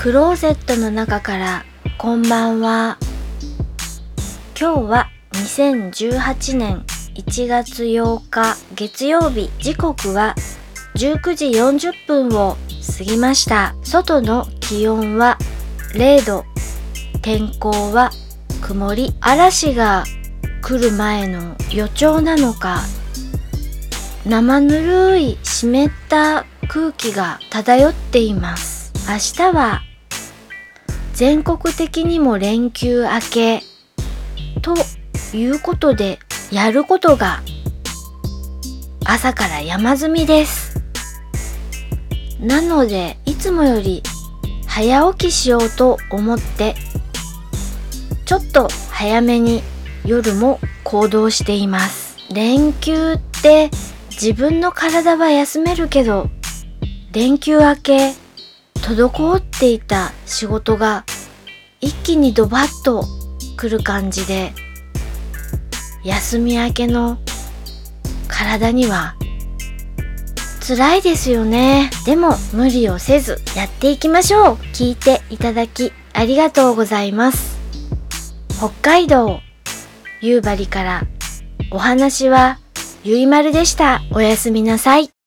クローゼットの中からこんばんは。今日は2018年1月8日月曜日。時刻は19時40分を過ぎました。外の気温は0度。天候は曇り嵐が来る前の予兆なのか。生ぬるい湿った空気が漂っています。明日は全国的にも連休明けということでやることが朝から山積みです。なのでいつもより早起きしようと思ってちょっと早めに夜も行動しています。連休って自分の体は休めるけど連休明け滞っていた仕事が一気にドバッと来る感じで休み明けの体には辛いですよね。でも無理をせずやっていきましょう。聞いていただきありがとうございます。北海道夕張からお話はゆいまるでした。おやすみなさい。